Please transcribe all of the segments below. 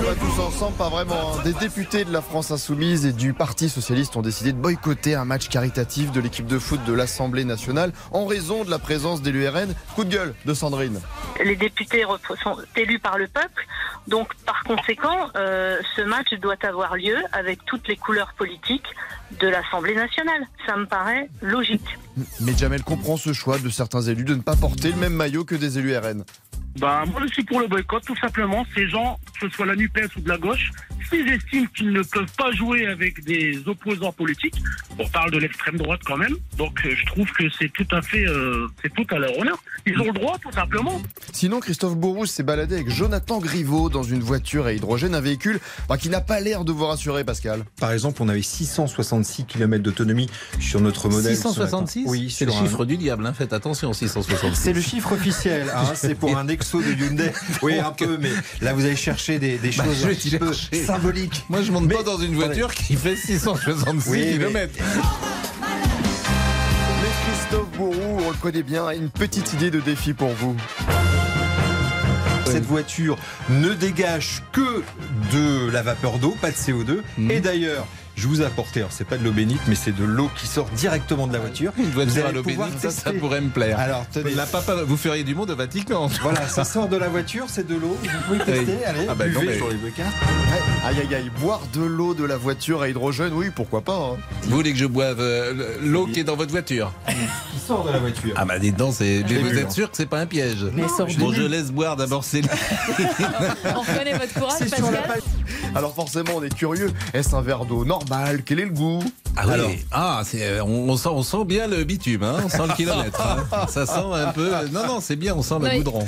Ah bah debout. tous ensemble, pas vraiment. hein. Des députés de la France Insoumise et du Parti Socialiste ont décidé de boycotter un match caritatif de l'équipe de foot de l'Assemblée nationale en raison de la présence des l'URN. Coup de gueule de Sandrine. les députés sont élus par le peuple. Donc, par conséquent, euh, ce match doit avoir lieu avec toutes les couleurs politiques de l'Assemblée nationale. Ça me paraît logique. Mais Jamel comprend ce choix de certains élus de ne pas porter le même maillot que des élus RN. Bah, moi, je suis pour le boycott, tout simplement. Ces gens, que ce soit la NUPES ou de la gauche, s'ils estiment qu'ils ne peuvent pas jouer avec des opposants politiques, on parle de l'extrême droite quand même, donc euh, je trouve que c'est tout à fait, euh, c'est tout à leur honneur. Ils ont le droit, tout simplement. Sinon, Christophe Bourrouge s'est baladé avec Jonathan Griveaux dans une voiture à hydrogène, un véhicule bah, qui n'a pas l'air de vous rassurer, Pascal. Par exemple, on avait 666 km d'autonomie sur notre modèle. ce matin. 666 Oui, c'est le un- chiffre du diable, hein, faites attention, 666. C'est le chiffre officiel, hein, c'est pour un Nexo de Hyundai. Oui, un peu, mais là vous allez chercher des, des Bah, choses un petit peu Moi, je monte Mais- pas dans une voiture qui fait 666 Oui, km. Mais Christophe Bourroux, on le connaît bien, a une petite idée de défi pour vous. Cette voiture ne dégage que de la vapeur d'eau, pas de CO2. Mhm. Et d'ailleurs, je vous ai apporté, alors c'est pas de l'eau bénite, mais c'est de l'eau qui sort directement de la voiture. Une Vous voiture à l'eau pouvoir bénite, ça, ça pourrait me plaire. Alors, tenez. La papa, vous feriez du monde au Vatican. Voilà, ça sort de la voiture, c'est de l'eau. Vous pouvez tester, allez, Ah bah non, buvez mais- sur les becards. Ouais, Aïe aïe aïe, boire de l'eau de la voiture à hydrogène, oui, pourquoi pas. hein. Vous voulez que je boive euh, l'eau qui est dans votre voiture Qui sort de la voiture. Ah bah dites donc, c'est... mais vous êtes hein. sûr que c'est pas un piège Mais sort Bon, je laisse boire d'abord Céline. On reconnaît votre courage, la Pascal. Alors forcément, on est curieux. Est-ce un verre d'eau normal Quel est le goût Ah oui. Alors. ah, c'est, euh, on, on sent, on sent bien le bitume, hein, on sent le kilomètre. hein. Ça sent un peu. Non, non, c'est bien, on sent le Oui. goudron.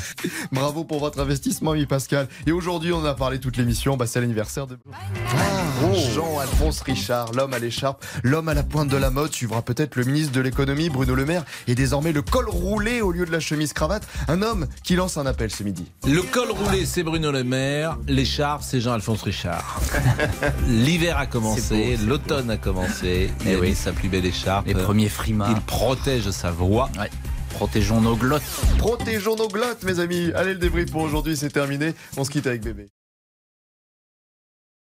Bravo pour votre investissement, oui Pascal. Et aujourd'hui, on en a parlé toute l'émission. Bah, c'est l'anniversaire de Ah, Jean-Alphonse Richard, l'homme à l'écharpe, l'homme à la pointe de la mode, suivra peut-être le ministre de l'économie Bruno Le Maire et désormais le col roulé au lieu de la chemise cravate. Un homme qui lance un appel ce midi. Le col roulé, c'est Bruno Le Maire. L'écharpe, c'est Jean-Alphonse Richard. L'hiver a commencé, l'automne a commencé. Il a mis sa plus belle écharpe. Les premiers frimas. Il protège sa voix. Ouais. Protégeons nos glottes. Protégeons nos glottes, mes amis. Allez, le débrief pour aujourd'hui, c'est terminé. On se quitte avec bébé.